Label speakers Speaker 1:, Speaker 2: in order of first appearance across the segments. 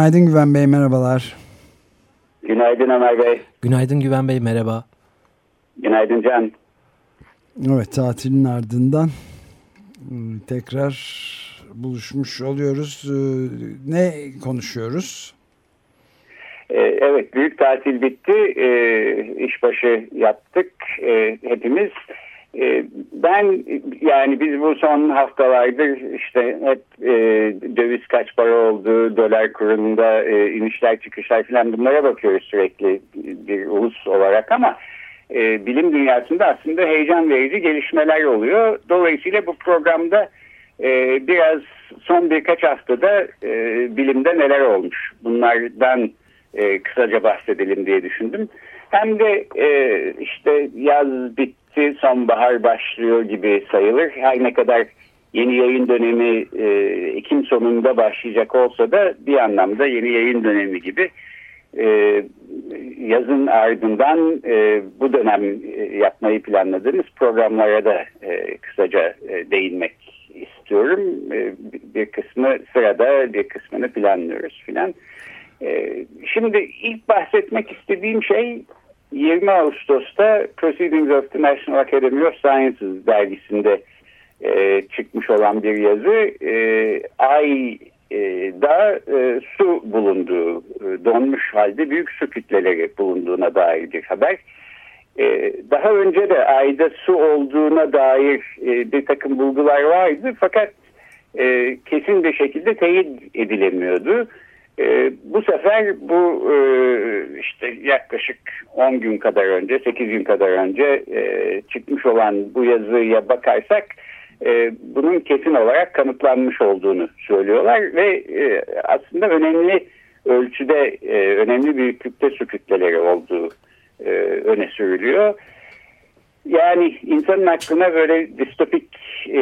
Speaker 1: Günaydın Güven Bey, merhabalar.
Speaker 2: Günaydın Ömer Bey.
Speaker 3: Günaydın Güven Bey, merhaba.
Speaker 2: Günaydın Can.
Speaker 1: Evet, tatilin ardından ıı, tekrar buluşmuş oluyoruz. Ne konuşuyoruz?
Speaker 2: Ee, evet, büyük tatil bitti. Ee, işbaşı yaptık ee, hepimiz. Ben yani biz bu son haftalardır işte hep e, döviz kaç para oldu, dolar kurunda e, inişler çıkışlar falan bunlara bakıyoruz sürekli bir ulus olarak ama e, bilim dünyasında aslında heyecan verici gelişmeler oluyor. Dolayısıyla bu programda e, biraz son birkaç haftada e, bilimde neler olmuş bunlardan e, kısaca bahsedelim diye düşündüm. Hem de e, işte yaz bitti, sonbahar başlıyor gibi sayılır. Her ne kadar yeni yayın dönemi e, Ekim sonunda başlayacak olsa da bir anlamda yeni yayın dönemi gibi e, yazın ardından e, bu dönem e, yapmayı planladığımız programlara da e, kısaca e, değinmek istiyorum. E, bir kısmı sırada, bir kısmını planlıyoruz filan. E, şimdi ilk bahsetmek istediğim şey 20 Ağustos'ta Proceedings of the National Academy of Sciences dergisinde e, çıkmış olan bir yazı. E, Ay'da e, su bulunduğu, e, donmuş halde büyük su kütleleri bulunduğuna dair bir haber. E, daha önce de Ay'da su olduğuna dair e, bir takım bulgular vardı fakat e, kesin bir şekilde teyit edilemiyordu. E, bu sefer bu e, işte yaklaşık 10 gün kadar önce, 8 gün kadar önce e, çıkmış olan bu yazıya bakarsak e, bunun kesin olarak kanıtlanmış olduğunu söylüyorlar ve e, aslında önemli ölçüde, e, önemli büyüklükte su kütleleri olduğu e, öne sürülüyor. Yani insanın aklına böyle distopik e,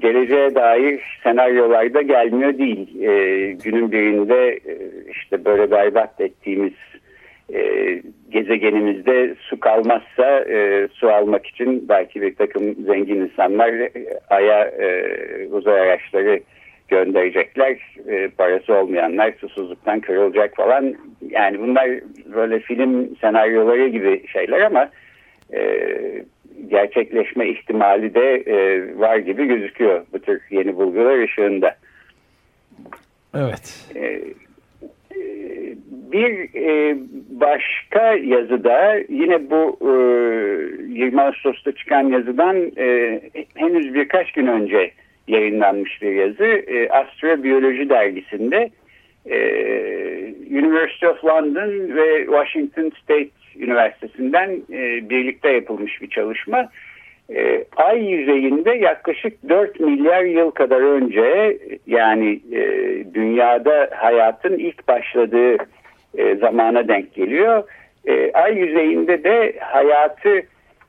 Speaker 2: geleceğe dair senaryolar da gelmiyor değil. E, günün birinde e, işte böyle berbat ettiğimiz e, gezegenimizde su kalmazsa e, su almak için belki bir takım zengin insanlar e, Ay'a e, uzay araçları gönderecekler. E, parası olmayanlar susuzluktan kırılacak falan. Yani bunlar böyle film senaryoları gibi şeyler ama e, gerçekleşme ihtimali de e, var gibi gözüküyor bu tür yeni bulgular ışığında.
Speaker 3: Evet.
Speaker 2: E, bir e, başka yazıda yine bu e, 20 Ağustos'ta çıkan yazıdan e, henüz birkaç gün önce yayınlanmış bir yazı. E, Astrobiyoloji dergisinde e, University of London ve Washington State Üniversitesi'nden e, birlikte yapılmış bir çalışma. E, ay yüzeyinde yaklaşık 4 milyar yıl kadar önce yani e, dünyada hayatın ilk başladığı e, zamana denk geliyor. E, ay yüzeyinde de hayatı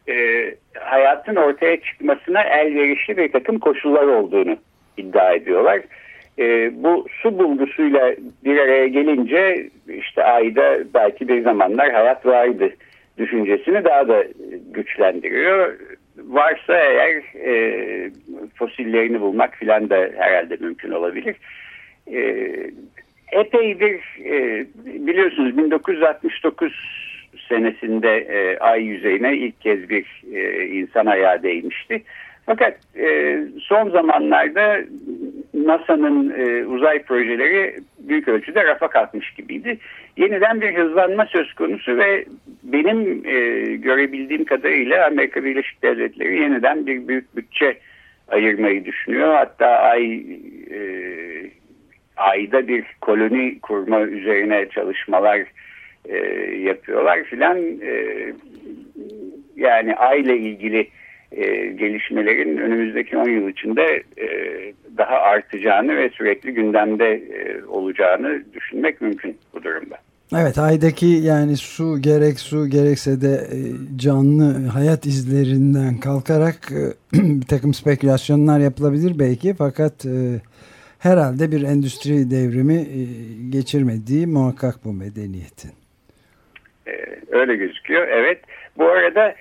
Speaker 2: e, hayatın ortaya çıkmasına elverişli bir takım koşullar olduğunu iddia ediyorlar. E, bu su bulgusuyla bir araya gelince işte ayda belki bir zamanlar hayat vardı düşüncesini daha da güçlendiriyor. Varsa eğer e, fosillerini bulmak filan da herhalde mümkün olabilir. E, epeydir e, biliyorsunuz 1969 senesinde e, ay yüzeyine ilk kez bir e, insan ayağı değmişti. Fakat e, son zamanlarda NASA'nın e, uzay projeleri büyük ölçüde rafa kalkmış gibiydi. Yeniden bir hızlanma söz konusu ve benim e, görebildiğim kadarıyla Amerika Birleşik Devletleri yeniden bir büyük bütçe ayırmayı düşünüyor. Hatta ay e, ayda bir koloni kurma üzerine çalışmalar e, yapıyorlar filan. E, yani ayla ilgili e, gelişmelerin önümüzdeki 10 yıl içinde e, daha artacağını ve sürekli gündemde e, olacağını düşünmek mümkün bu durumda.
Speaker 1: Evet aydaki yani su gerek su gerekse de e, canlı hayat izlerinden kalkarak e, bir takım spekülasyonlar yapılabilir belki fakat e, herhalde bir endüstri devrimi geçirmediği muhakkak bu medeniyetin.
Speaker 2: Öyle gözüküyor evet. Bu arada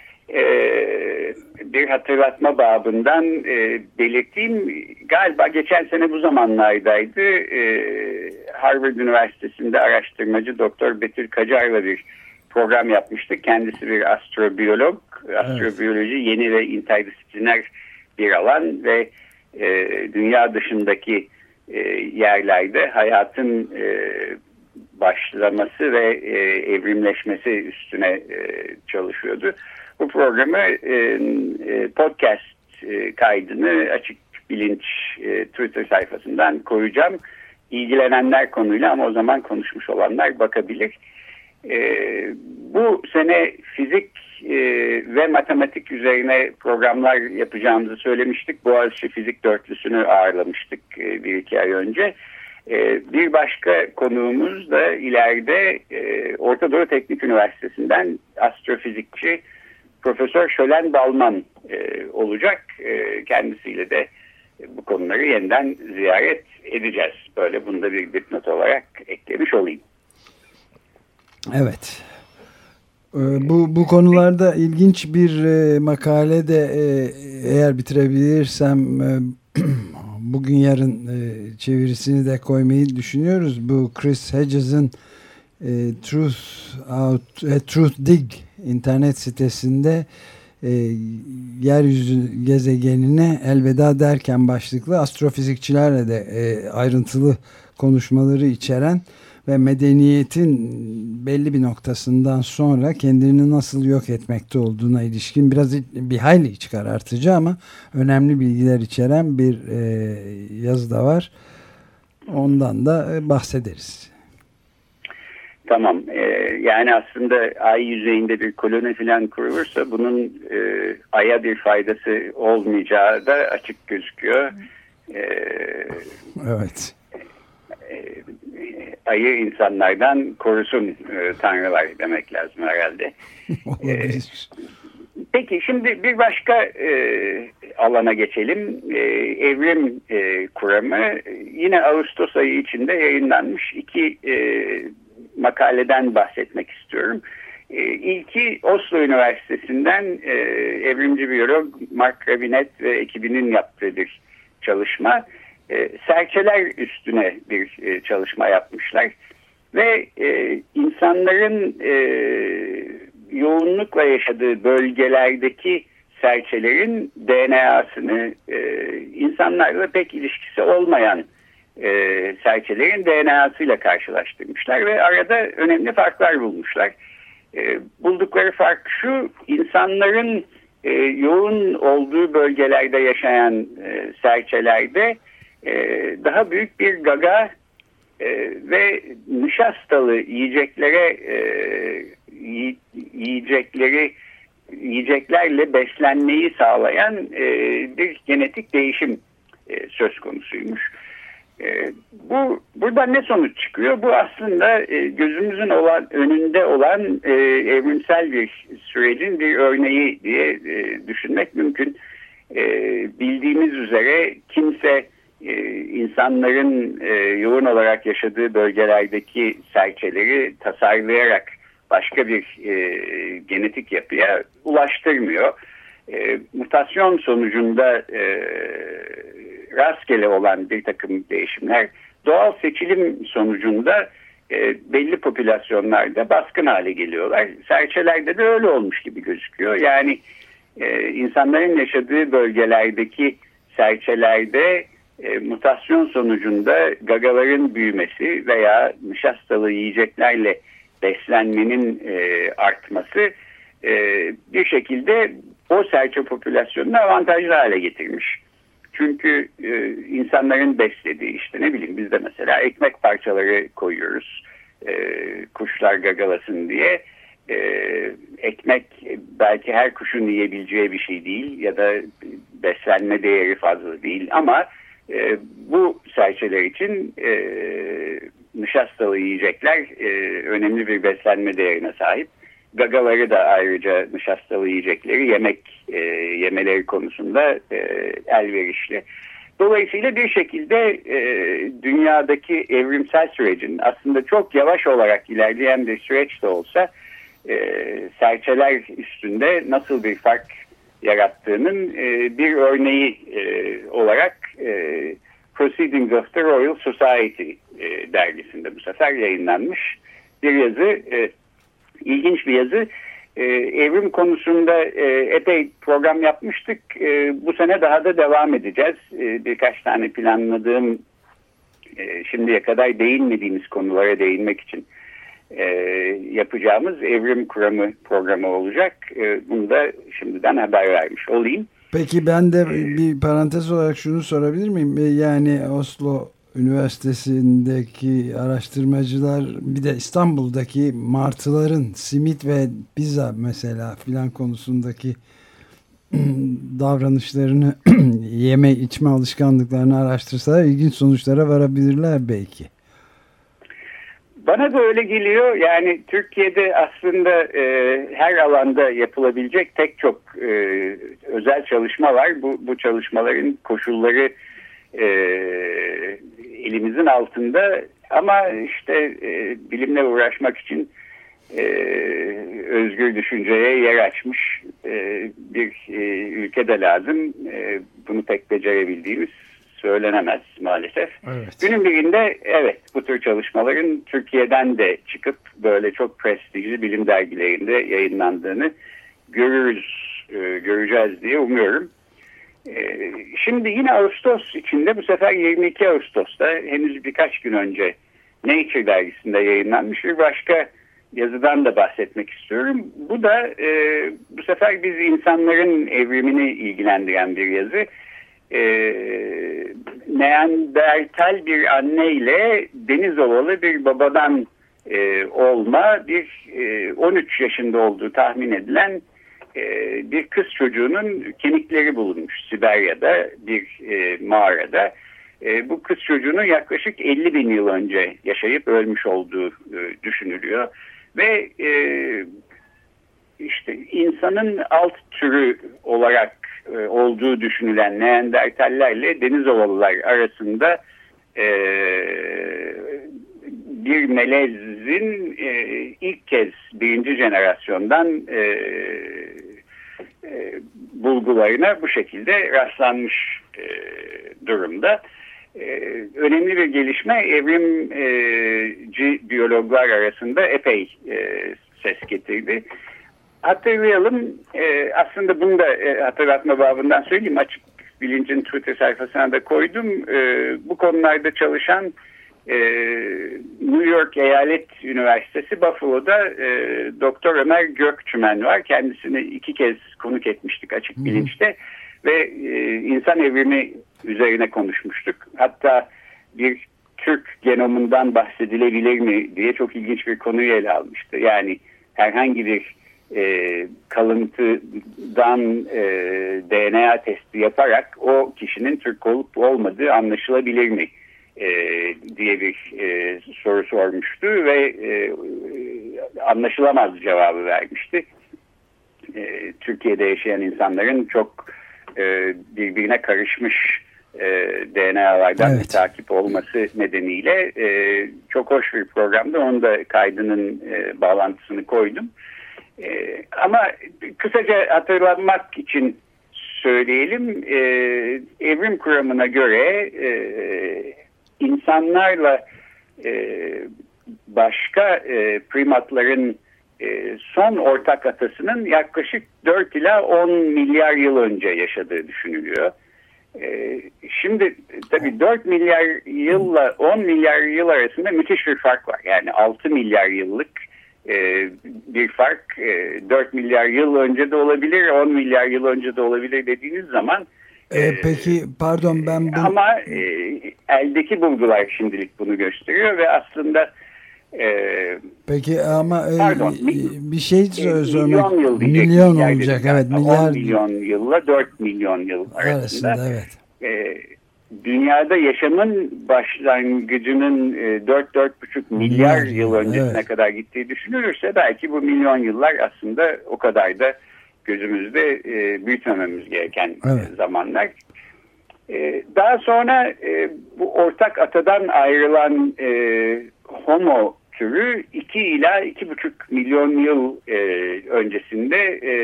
Speaker 2: bir hatırlatma babından belirteyim galiba geçen sene bu zamanlardaydı Harvard Üniversitesi'nde araştırmacı Doktor Betül Kacar'la bir program yapmıştık. Kendisi bir astrobiyolog. Astrobiyoloji evet. yeni ve interdisipliner bir alan ve e, dünya dışındaki e, yerlerde hayatın e, başlaması ve e, evrimleşmesi üstüne e, çalışıyordu. Bu programı e, e podcast e, kaydını açık bilinç e, Twitter sayfasından koyacağım ilgilenenler konuyla ama o zaman konuşmuş olanlar bakabilir. E, bu sene fizik e, ve matematik üzerine programlar yapacağımızı söylemiştik. Boğaziçi Fizik Dörtlüsü'nü ağırlamıştık e, bir iki ay önce. E, bir başka konuğumuz da ileride e, Orta Doğu Teknik Üniversitesi'nden astrofizikçi Profesör Şölen Dalman e, olacak. E, kendisiyle de bu konuları yeniden ziyaret edeceğiz. Böyle bunu da bir dipnot olarak eklemiş olayım.
Speaker 1: Evet. Ee, bu, bu konularda ilginç bir e, makale de e, eğer bitirebilirsem e, bugün yarın çevirisini de koymayı düşünüyoruz. Bu Chris Hedges'in Truth Out, Truth Dig internet sitesinde e, yeryüzü gezegenine elveda derken başlıklı astrofizikçilerle de e, ayrıntılı konuşmaları içeren ve medeniyetin belli bir noktasından sonra kendini nasıl yok etmekte olduğuna ilişkin biraz bir hayli iç karartıcı ama önemli bilgiler içeren bir e, yazı da var. Ondan da e, bahsederiz.
Speaker 2: Tamam. E, yani aslında ay yüzeyinde bir koloni falan kurulursa bunun e, aya bir faydası olmayacağı da açık gözüküyor.
Speaker 1: E, evet.
Speaker 2: E, ayı insanlardan korusun e, tanrılar demek lazım herhalde.
Speaker 1: Olabilir.
Speaker 2: E, peki şimdi bir başka e, alana geçelim. E, evrim e, kuramı yine Ağustos ayı içinde yayınlanmış iki e, makaleden bahsetmek istiyorum. E, ilki Oslo Üniversitesi'nden e, evrimci biyolog Mark Rabinet ve ekibinin yaptığı bir çalışma. E, serçeler üstüne bir e, çalışma yapmışlar. Ve e, insanların yoğunlukla yaşadığı bölgelerdeki serçelerin DNA'sını e, insanlarla pek ilişkisi olmayan e, serçelerin DNA'sıyla karşılaştırmışlar ve arada önemli farklar bulmuşlar. E, buldukları fark şu, insanların e, yoğun olduğu bölgelerde yaşayan e, serçelerde e, daha büyük bir gaga e, ve nişastalı yiyeceklere e, yiyecekleri yiyeceklerle beslenmeyi sağlayan e, bir genetik değişim e, söz konusuymuş. E, bu buradan ne sonuç çıkıyor? Bu aslında e, gözümüzün olan önünde olan e, evrimsel bir sürecin bir örneği diye e, düşünmek mümkün. E, bildiğimiz üzere kimse e, insanların e, yoğun olarak yaşadığı bölgelerdeki serçeleri tasarlayarak başka bir e, genetik yapıya ulaştırmıyor. E, mutasyon sonucunda e, rastgele olan bir takım değişimler doğal seçilim sonucunda e, belli popülasyonlarda baskın hale geliyorlar. Serçelerde de öyle olmuş gibi gözüküyor. Yani e, insanların yaşadığı bölgelerdeki serçelerde e, mutasyon sonucunda gagaların büyümesi veya nişastalı yiyeceklerle beslenmenin e, artması e, bir şekilde o serçe popülasyonunu avantajlı hale getirmiş. Çünkü e, insanların beslediği işte ne bileyim biz de mesela ekmek parçaları koyuyoruz e, kuşlar gagalasın diye. e, ekmek belki her kuşun yiyebileceği bir şey değil ya da beslenme değeri fazla değil ama e, bu serçeler için e, nişastalı yiyecekler e, önemli bir beslenme değerine sahip. Gagaları da ayrıca nişastalı yiyecekleri yemek e, yemeleri konusunda e, elverişli. Dolayısıyla bir şekilde e, dünyadaki evrimsel sürecin aslında çok yavaş olarak ilerleyen bir süreç de olsa e, serçeler üstünde nasıl bir fark yarattığının e, bir örneği e, olarak e, Proceedings of the Royal Society e, dergisinde bu sefer yayınlanmış bir yazı. E, ilginç bir yazı. E, evrim konusunda e, epey program yapmıştık. E, bu sene daha da devam edeceğiz. E, birkaç tane planladığım e, şimdiye kadar değinmediğimiz konulara değinmek için e, yapacağımız evrim kuramı programı olacak. E, bunu da şimdiden haber vermiş olayım.
Speaker 1: Peki ben de bir parantez olarak şunu sorabilir miyim? Yani Oslo Üniversitesi'ndeki araştırmacılar bir de İstanbul'daki martıların simit ve pizza mesela filan konusundaki davranışlarını yeme içme alışkanlıklarını araştırsalar ilginç sonuçlara varabilirler belki.
Speaker 2: Bana da öyle geliyor. Yani Türkiye'de aslında e, her alanda yapılabilecek tek çok e, özel çalışma var. Bu, bu çalışmaların koşulları e, elimizin altında. Ama işte e, bilimle uğraşmak için e, özgür düşünceye yer açmış e, bir e, ülke de lazım. E, bunu pek becerebildiğimiz söylenemez maalesef. Evet. Günün birinde evet bu tür çalışmaların Türkiye'den de çıkıp böyle çok prestijli bilim dergilerinde yayınlandığını görürüz, e, göreceğiz diye umuyorum. E, şimdi yine Ağustos içinde bu sefer 22 Ağustos'ta henüz birkaç gün önce Nature dergisinde yayınlanmış bir başka yazıdan da bahsetmek istiyorum. Bu da e, bu sefer biz insanların evrimini ilgilendiren bir yazı e, Neandertal bir anne ile deniz ovalı bir babadan e, olma bir e, 13 yaşında olduğu tahmin edilen e, bir kız çocuğunun kemikleri bulunmuş Siberya'da bir e, mağarada. E, bu kız çocuğunun yaklaşık 50 bin yıl önce yaşayıp ölmüş olduğu düşünülüyor. Ve işte insanın alt türü olarak olduğu düşünülen Neandertallerle Denizovalılar arasında bir melezin e, ilk kez birinci jenerasyondan e, e, bulgularına bu şekilde rastlanmış e, durumda. E, önemli bir gelişme evrimci biyologlar arasında epey e, ses getirdi hatırlayalım. E, aslında bunu da e, hatırlatma babından söyleyeyim. Açık Bilincin Twitter sayfasına da koydum. E, bu konularda çalışan e, New York Eyalet Üniversitesi Buffalo'da e, Doktor Ömer Gökçümen var. Kendisini iki kez konuk etmiştik Açık Bilinç'te. Ve e, insan evrimi üzerine konuşmuştuk. Hatta bir Türk genomundan bahsedilebilir mi diye çok ilginç bir konuyu ele almıştı. Yani herhangi bir e, kalıntıdan e, DNA testi yaparak o kişinin Türk olup olmadığı anlaşılabilir mi e, diye bir e, soru sormuştu ve e, anlaşılamaz cevabı vermişti. E, Türkiye'de yaşayan insanların çok e, birbirine karışmış e, DNA'lardan evet. takip olması nedeniyle e, çok hoş bir programda. Onu da kaydının e, bağlantısını koydum. E, ama kısaca hatırlanmak için söyleyelim e, evrim kuramına göre e, insanlarla e, başka e, primatların e, son ortak atasının yaklaşık 4 ila 10 milyar yıl önce yaşadığı düşünülüyor. E, şimdi tabii 4 milyar yılla 10 milyar yıl arasında müthiş bir fark var. Yani 6 milyar yıllık e, bir fark e, 4 milyar yıl önce de olabilir 10 milyar yıl önce de olabilir dediğiniz zaman
Speaker 1: e, e, peki pardon ben
Speaker 2: bu... ama e, eldeki bulgular şimdilik bunu gösteriyor ve aslında
Speaker 1: Ee, Peki ama e, Pardon, bir şey sormak milyon yıl milyon olacak evet
Speaker 2: milyar 10 milyon yılla 4 milyon yıl arasında, arasında evet. E, dünyada yaşamın başlangıcının 4-4,5 e, milyar yıl öncesine evet. kadar gittiği düşünülürse belki bu milyon yıllar aslında o kadar da gözümüzde e, büyütmememiz gereken evet. zamanlar. E, daha sonra e, bu ortak atadan ayrılan e, Homo türü 2 ila 2,5 milyon yıl e, öncesinde e,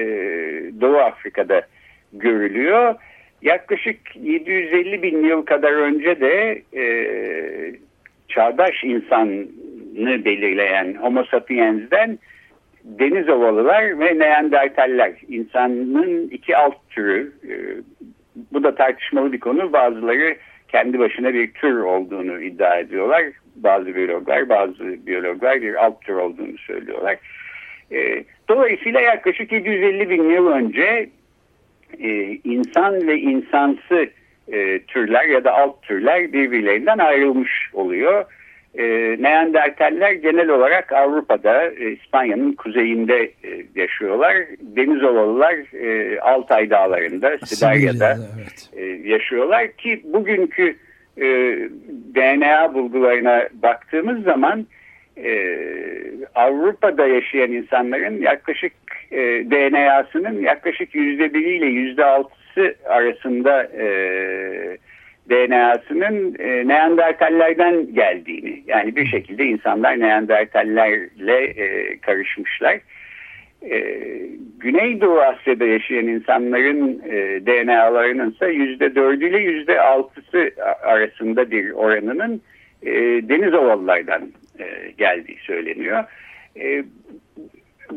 Speaker 2: Doğu Afrika'da görülüyor. Yaklaşık 750 bin yıl kadar önce de e, çağdaş insanı belirleyen Homo sapiens'den deniz ovalılar ve Neandertaller insanın iki alt türü. E, bu da tartışmalı bir konu. Bazıları kendi başına bir tür olduğunu iddia ediyorlar. Bazı biyologlar, bazı biyologlar bir alt tür olduğunu söylüyorlar. E, dolayısıyla yaklaşık 750 bin yıl önce e, insan ve insansı türler ya da alt türler birbirlerinden ayrılmış oluyor. E, Neandertaller genel olarak Avrupa'da, e, İspanya'nın kuzeyinde e, yaşıyorlar. Denizovalılar e, Altay Dağları'nda, Siberya'da evet. e, yaşıyorlar ki bugünkü e, DNA bulgularına baktığımız zaman e, Avrupa'da yaşayan insanların yaklaşık e, DNA'sının yaklaşık yüzde biriyle yüzde altısı arasında e, DNA'sının e, Neandertallerden geldiğini yani bir şekilde insanlar Neandertallerle e, karışmışlar. E, Güneydoğu Asya'da yaşayan insanların e, DNA'larının ise yüzde dördüyle yüzde altısı arasında bir oranının e, deniz ovalılardan e, geldiği söyleniyor. E,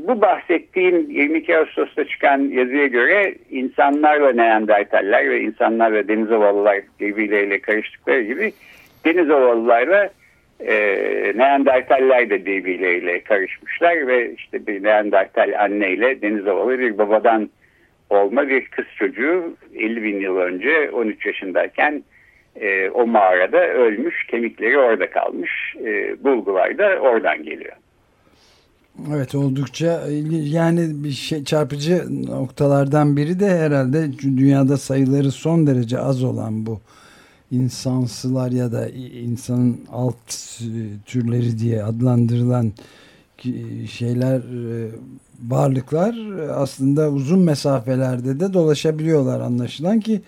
Speaker 2: bu bahsettiğim 22 Ağustos'ta çıkan yazıya göre insanlarla Neandertaller ve insanlarla Denizovalılar birbirleriyle karıştıkları gibi Denizovalılarla e, Neandertaller de birbirleriyle karışmışlar ve işte bir Neandertal anneyle Denizovalı bir babadan olma bir kız çocuğu 50 bin yıl önce 13 yaşındayken e, o mağarada ölmüş, kemikleri orada kalmış. E, bulgular da oradan geliyor.
Speaker 1: Evet oldukça yani bir şey çarpıcı noktalardan biri de herhalde dünyada sayıları son derece az olan bu insansılar ya da insanın alt türleri diye adlandırılan şeyler e, varlıklar aslında uzun mesafelerde de dolaşabiliyorlar. Anlaşılan ki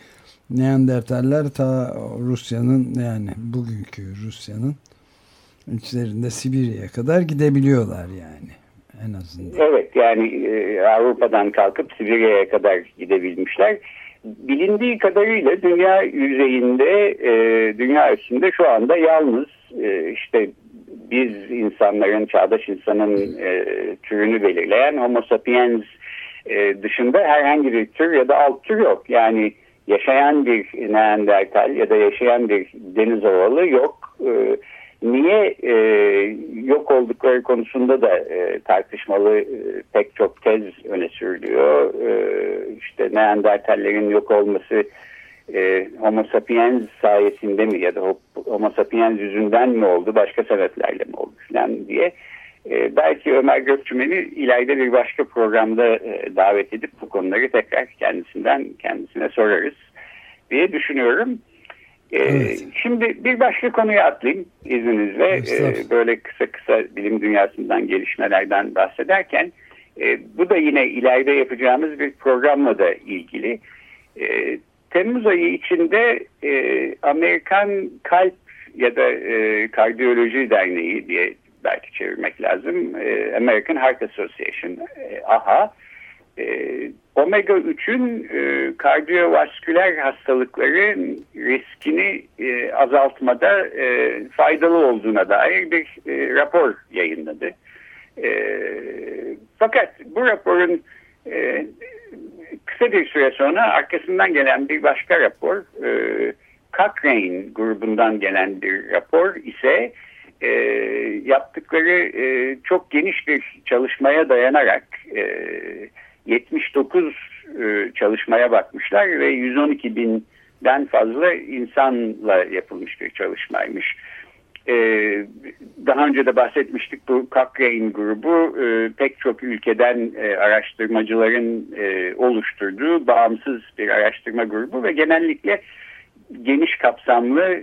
Speaker 1: Neandertaller ta Rusya'nın yani bugünkü Rusya'nın içlerinde Sibirya'ya kadar gidebiliyorlar yani en azından.
Speaker 2: Evet yani e, Avrupa'dan kalkıp Sibirya'ya kadar gidebilmişler. Bilindiği kadarıyla dünya yüzeyinde, e, dünya üstünde şu anda yalnız e, işte biz insanların, çağdaş insanın türünü belirleyen Homo sapiens dışında herhangi bir tür ya da alt tür yok. Yani yaşayan bir Neandertal ya da yaşayan bir deniz ovalı yok. E, niye e, yok oldukları konusunda da e, tartışmalı e, pek çok tez öne sürülüyor. E, işte Neandertallerin yok olması e, Homo sapiens sayesinde mi ya da Homo sapiens yüzünden mi oldu başka sebeplerle mi oldu falan diye. E, belki Ömer Gökçümen'i ileride bir başka programda e, davet edip bu konuları tekrar kendisinden kendisine sorarız diye düşünüyorum. Ee, evet. Şimdi bir başka konuya atlayayım izninizle. Ee, böyle kısa kısa bilim dünyasından gelişmelerden bahsederken e, bu da yine ileride yapacağımız bir programla da ilgili. E, Temmuz ayı içinde e, Amerikan Kalp ya da e, Kardiyoloji Derneği diye belki çevirmek lazım. American Heart Association, AHA e, omega 3'ün e, kardiyovasküler hastalıkların riskini e, azaltmada e, faydalı olduğuna dair bir rapor yayınladı. E, fakat bu raporun kısa bir süre sonra arkasından gelen bir başka rapor, Cochrane grubundan gelen bir rapor ise e, yaptıkları e, çok geniş bir çalışmaya dayanarak e, 79 e, çalışmaya bakmışlar ve 112 binden fazla insanla yapılmış bir çalışmaymış. e, daha önce de bahsetmiştik bu Cochrane grubu e, pek çok ülkeden araştırmacıların oluşturduğu bağımsız bir araştırma grubu ve genellikle geniş kapsamlı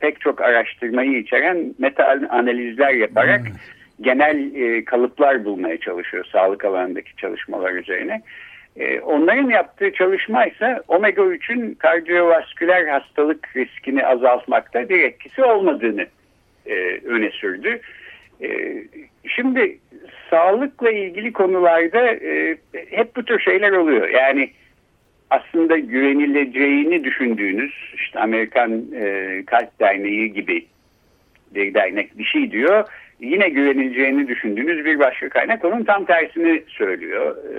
Speaker 2: pek çok araştırmayı içeren meta analizler yaparak evet. Genel e, kalıplar bulmaya çalışıyor sağlık alanındaki çalışmalar üzerine. E, onların yaptığı çalışma ise omega 3'ün kardiyovasküler hastalık riskini azaltmakta bir etkisi olmadığını e, öne sürdü. E, şimdi sağlıkla ilgili konularda e, hep bu tür şeyler oluyor. Yani aslında güvenileceğini düşündüğünüz işte Amerikan e, Kalp Derneği gibi bir dernek bir şey diyor. Yine güvenileceğini düşündüğünüz bir başka kaynak onun tam tersini söylüyor. E,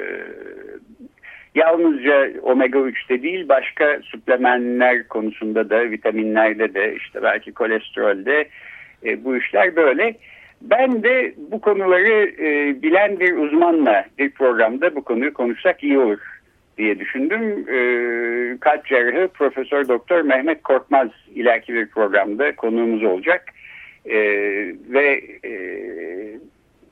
Speaker 2: yalnızca omega 3'te değil başka suplemenler konusunda da vitaminlerde de işte belki kolesterolde e, bu işler böyle. Ben de bu konuları e, bilen bir uzmanla bir programda bu konuyu konuşsak iyi olur diye düşündüm. E, kalp cerrahı Profesör Doktor Mehmet Korkmaz ileriki bir programda konuğumuz olacak. E, ve e,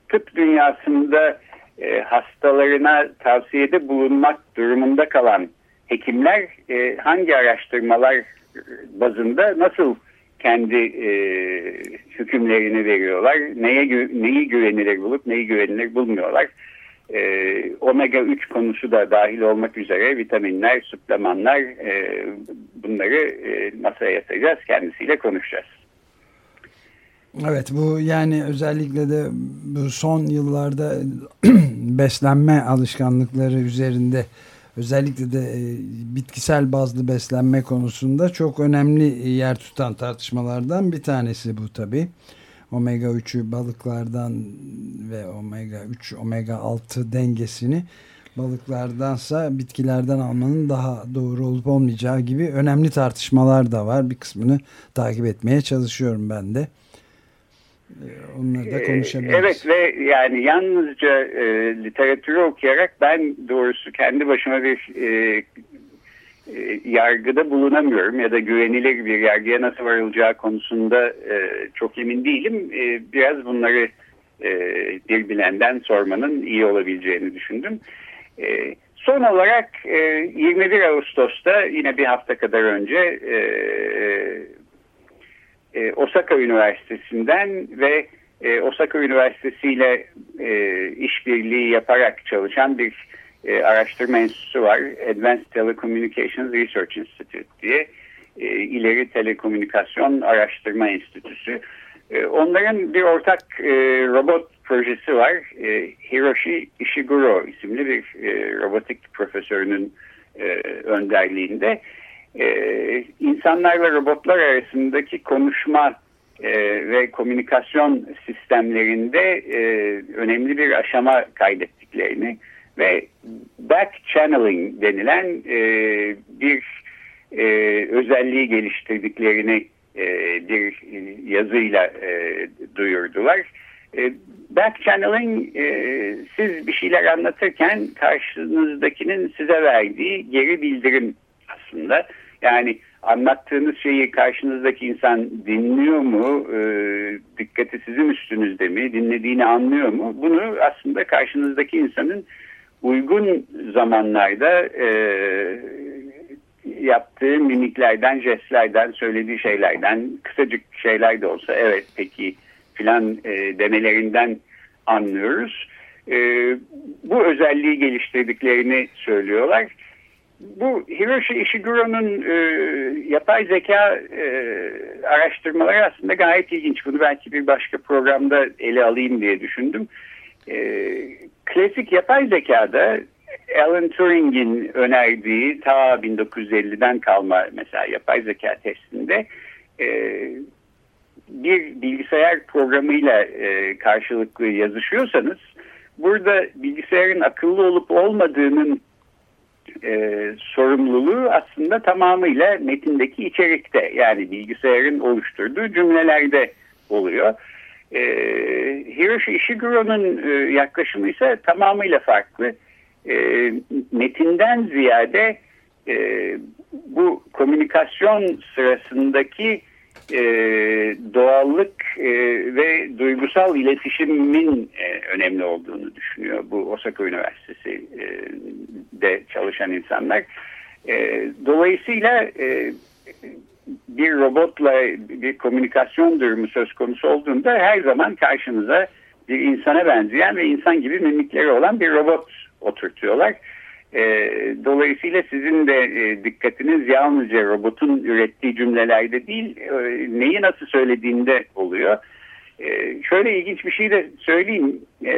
Speaker 2: tıp dünyasında e, hastalarına tavsiyede bulunmak durumunda kalan hekimler e, hangi araştırmalar bazında nasıl kendi e, hükümlerini veriyorlar. Neye neyi güvenilir bulup neyi güvenilir bulmuyorlar. E, omega 3 konusu da dahil olmak üzere vitaminler, suplemanlar e, bunları e, masaya yatıracağız. Kendisiyle konuşacağız.
Speaker 1: Evet bu yani özellikle de bu son yıllarda beslenme alışkanlıkları üzerinde özellikle de e, bitkisel bazlı beslenme konusunda çok önemli yer tutan tartışmalardan bir tanesi bu tabi. Omega 3'ü balıklardan ve omega 3 omega 6 dengesini balıklardansa bitkilerden almanın daha doğru olup olmayacağı gibi önemli tartışmalar da var. Bir kısmını takip etmeye çalışıyorum ben de. Ee, onları da konuşabiliriz.
Speaker 2: Evet ve yani yalnızca e, literatürü okuyarak ben doğrusu kendi başıma bir e, e, yargıda bulunamıyorum ya da güvenilir bir yargıya nasıl varılacağı konusunda e, çok emin değilim. E, biraz bunları e, bir bilenden sormanın iyi olabileceğini düşündüm. E, son olarak e, 21 Ağustos'ta yine bir hafta kadar önce e, e, Osaka Üniversitesi'nden ve e, Osaka Üniversitesi ile e, işbirliği yaparak çalışan bir araştırma enstitüsü var. Advanced Telecommunications Research Institute diye ileri telekomünikasyon araştırma enstitüsü. Onların bir ortak robot projesi var. Hiroshi Ishiguro isimli bir robotik profesörünün önderliğinde e, insanlarla robotlar arasındaki konuşma e, ve komünikasyon sistemlerinde e, önemli bir aşama kaydettiklerini ve back channeling denilen e, bir e, özelliği geliştirdiklerini e, bir yazıyla e, duyurdular. E, back channeling e, siz bir şeyler anlatırken karşınızdakinin size verdiği geri bildirim aslında. Yani anlattığınız şeyi karşınızdaki insan dinliyor mu? E, dikkati sizin üstünüzde mi? Dinlediğini anlıyor mu? Bunu aslında karşınızdaki insanın uygun zamanlarda e, yaptığı mimiklerden, jestlerden, söylediği şeylerden, kısacık şeyler de olsa evet peki filan e, demelerinden anlıyoruz. E, bu özelliği geliştirdiklerini söylüyorlar bu Hiroshi Ishiguro'nun e, yapay zeka e, araştırmaları aslında gayet ilginç. Bunu belki bir başka programda ele alayım diye düşündüm. E, klasik yapay zekada Alan Turing'in önerdiği ta 1950'den kalma mesela yapay zeka testinde e, bir bilgisayar programıyla e, karşılıklı yazışıyorsanız burada bilgisayarın akıllı olup olmadığının e, sorumluluğu aslında tamamıyla metindeki içerikte yani bilgisayarın oluşturduğu cümlelerde oluyor. E, Hiroshi Ishiguro'nun e, yaklaşımı ise tamamıyla farklı. E, metinden ziyade e, bu komünikasyon sırasındaki e, doğallık e, ve duygusal iletişimin e, önemli olduğunu düşünüyor. Bu Osaka Üniversitesi de çalışan insanlar. E, dolayısıyla e, bir robotla bir komünikasyon durumu söz konusu olduğunda her zaman karşınıza bir insana benzeyen ve insan gibi mimikleri olan bir robot oturtuyorlar. E, dolayısıyla sizin de e, dikkatiniz yalnızca robotun ürettiği cümlelerde değil, e, neyi nasıl söylediğinde oluyor. E, şöyle ilginç bir şey de söyleyeyim. E,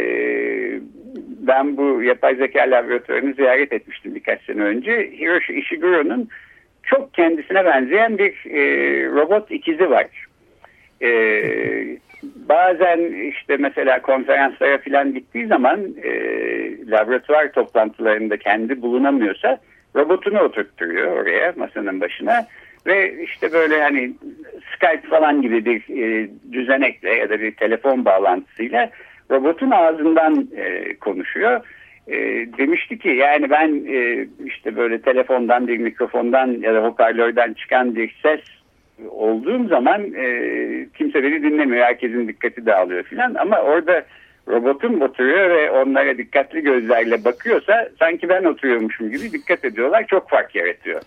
Speaker 2: ben bu yapay zeka laboratuvarını ziyaret etmiştim birkaç sene önce. Hiroshi Ishiguro'nun çok kendisine benzeyen bir e, robot ikizi var. E, bazen işte mesela konferanslara falan gittiği zaman e, laboratuvar toplantılarında kendi bulunamıyorsa robotunu oturtturuyor oraya masanın başına ve işte böyle hani Skype falan gibi bir e, düzenekle ya da bir telefon bağlantısıyla robotun ağzından e, konuşuyor. E, demişti ki yani ben e, işte böyle telefondan bir mikrofondan ya da hoparlörden çıkan bir ses olduğum zaman e, kimse beni dinlemiyor. Herkesin dikkati dağılıyor filan ama orada robotum oturuyor ve onlara dikkatli gözlerle bakıyorsa sanki ben oturuyormuşum gibi dikkat ediyorlar. Çok fark yaratıyor.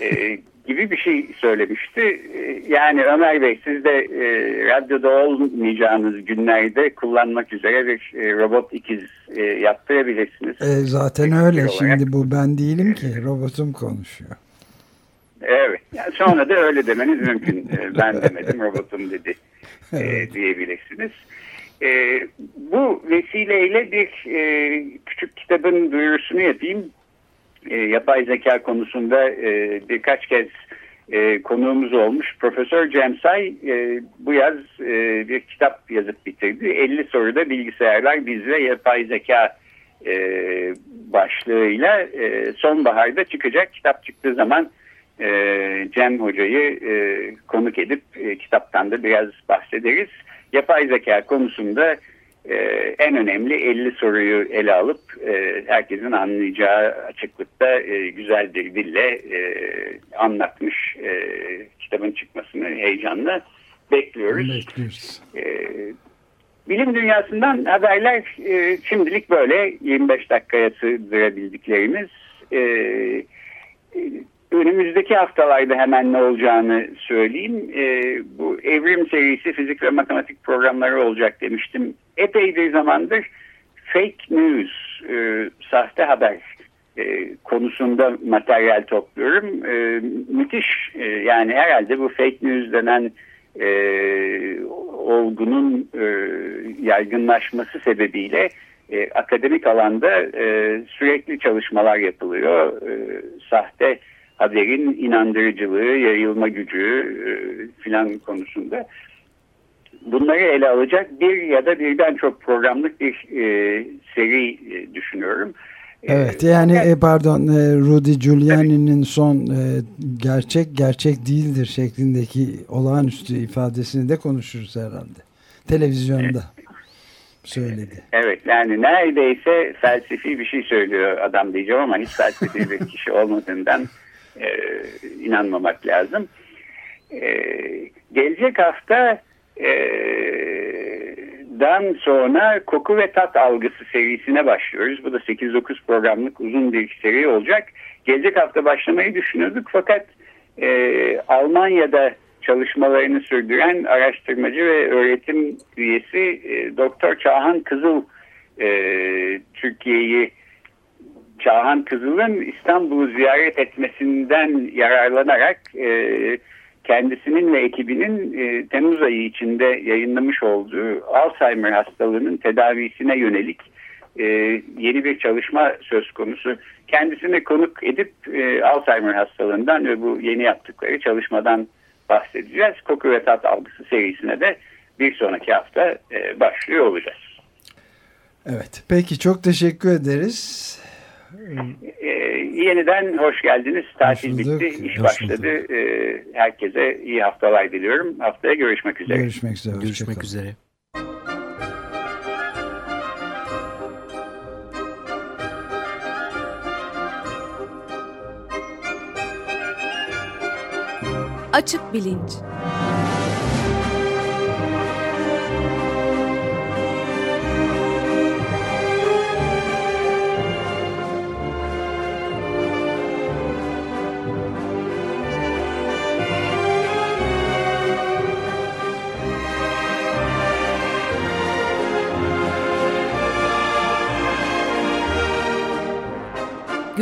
Speaker 2: e, gibi bir şey söylemişti. E, yani Ömer Bey siz de e, radyoda olmayacağınız günlerde kullanmak üzere bir e, robot ikiz e, yaptırabilirsiniz.
Speaker 1: E, zaten öyle. Şimdi bu ben değilim ki. Robotum konuşuyor.
Speaker 2: Evet. Yani sonra da öyle demeniz mümkün. Ben demedim robotum dedi e, diyebilirsiniz. E, bu vesileyle bir e, küçük kitabın duyurusunu yapayım. E, yapay zeka konusunda e, birkaç kez e, konuğumuz olmuş. Profesör Cem e, bu yaz e, bir kitap yazıp bitirdi. 50 soruda bilgisayarlar biz yapay zeka e, başlığıyla e, sonbaharda çıkacak. Kitap çıktığı zaman e, Cem Hoca'yı e, konuk edip e, kitaptan da biraz bahsederiz. Yapay zeka konusunda e, en önemli 50 soruyu ele alıp e, herkesin anlayacağı açıklıkta e, güzel bir dille e, anlatmış e, kitabın çıkmasını heyecanla bekliyoruz.
Speaker 1: Bekliyoruz.
Speaker 2: E, bilim dünyasından haberler e, şimdilik böyle 25 dakikaya sığdırabildiklerimiz. E, önümüzdeki haftalarda hemen ne olacağını söyleyeyim. E, bu evrim serisi fizik ve matematik programları olacak demiştim. Epey bir zamandır fake news, e, sahte haber e, konusunda materyal topluyorum. E, müthiş e, yani herhalde bu fake news denen e, olgunun e, yaygınlaşması sebebiyle e, akademik alanda e, sürekli çalışmalar yapılıyor. E, sahte haberin inandırıcılığı, yayılma gücü e, filan konusunda. Bunları ele alacak bir ya da birden çok programlık bir e, seri e, düşünüyorum.
Speaker 1: Evet yani e, pardon e, Rudy Giuliani'nin son e, gerçek gerçek değildir şeklindeki olağanüstü ifadesini de konuşuruz herhalde. Televizyonda söyledi.
Speaker 2: Evet yani neredeyse felsefi bir şey söylüyor adam diyeceğim ama hiç felsefi bir kişi olmadığından e, inanmamak lazım. E, gelecek hafta e, dan sonra koku ve tat algısı serisine başlıyoruz. Bu da 8-9 programlık uzun bir seri olacak. Gelecek hafta başlamayı düşünüyorduk fakat e, Almanya'da çalışmalarını sürdüren araştırmacı ve öğretim üyesi e, Doktor Çağhan Kızıl e, Türkiye'yi Çağhan Kızıl'ın İstanbul'u ziyaret etmesinden yararlanarak e, kendisinin ve ekibinin e, Temmuz ayı içinde yayınlamış olduğu Alzheimer hastalığının tedavisine yönelik e, yeni bir çalışma söz konusu. Kendisini konuk edip e, Alzheimer hastalığından ve bu yeni yaptıkları çalışmadan bahsedeceğiz. Koku ve tat algısı serisine de bir sonraki hafta e, başlıyor olacağız.
Speaker 1: Evet. Peki çok teşekkür ederiz.
Speaker 2: Ee, yeniden hoş geldiniz. Tatil bitti, iş hoş başladı. Ee, herkese iyi haftalar diliyorum. Haftaya görüşmek üzere.
Speaker 1: Görüşmek üzere.
Speaker 3: Görüşmek üzere.
Speaker 4: Açık Bilinç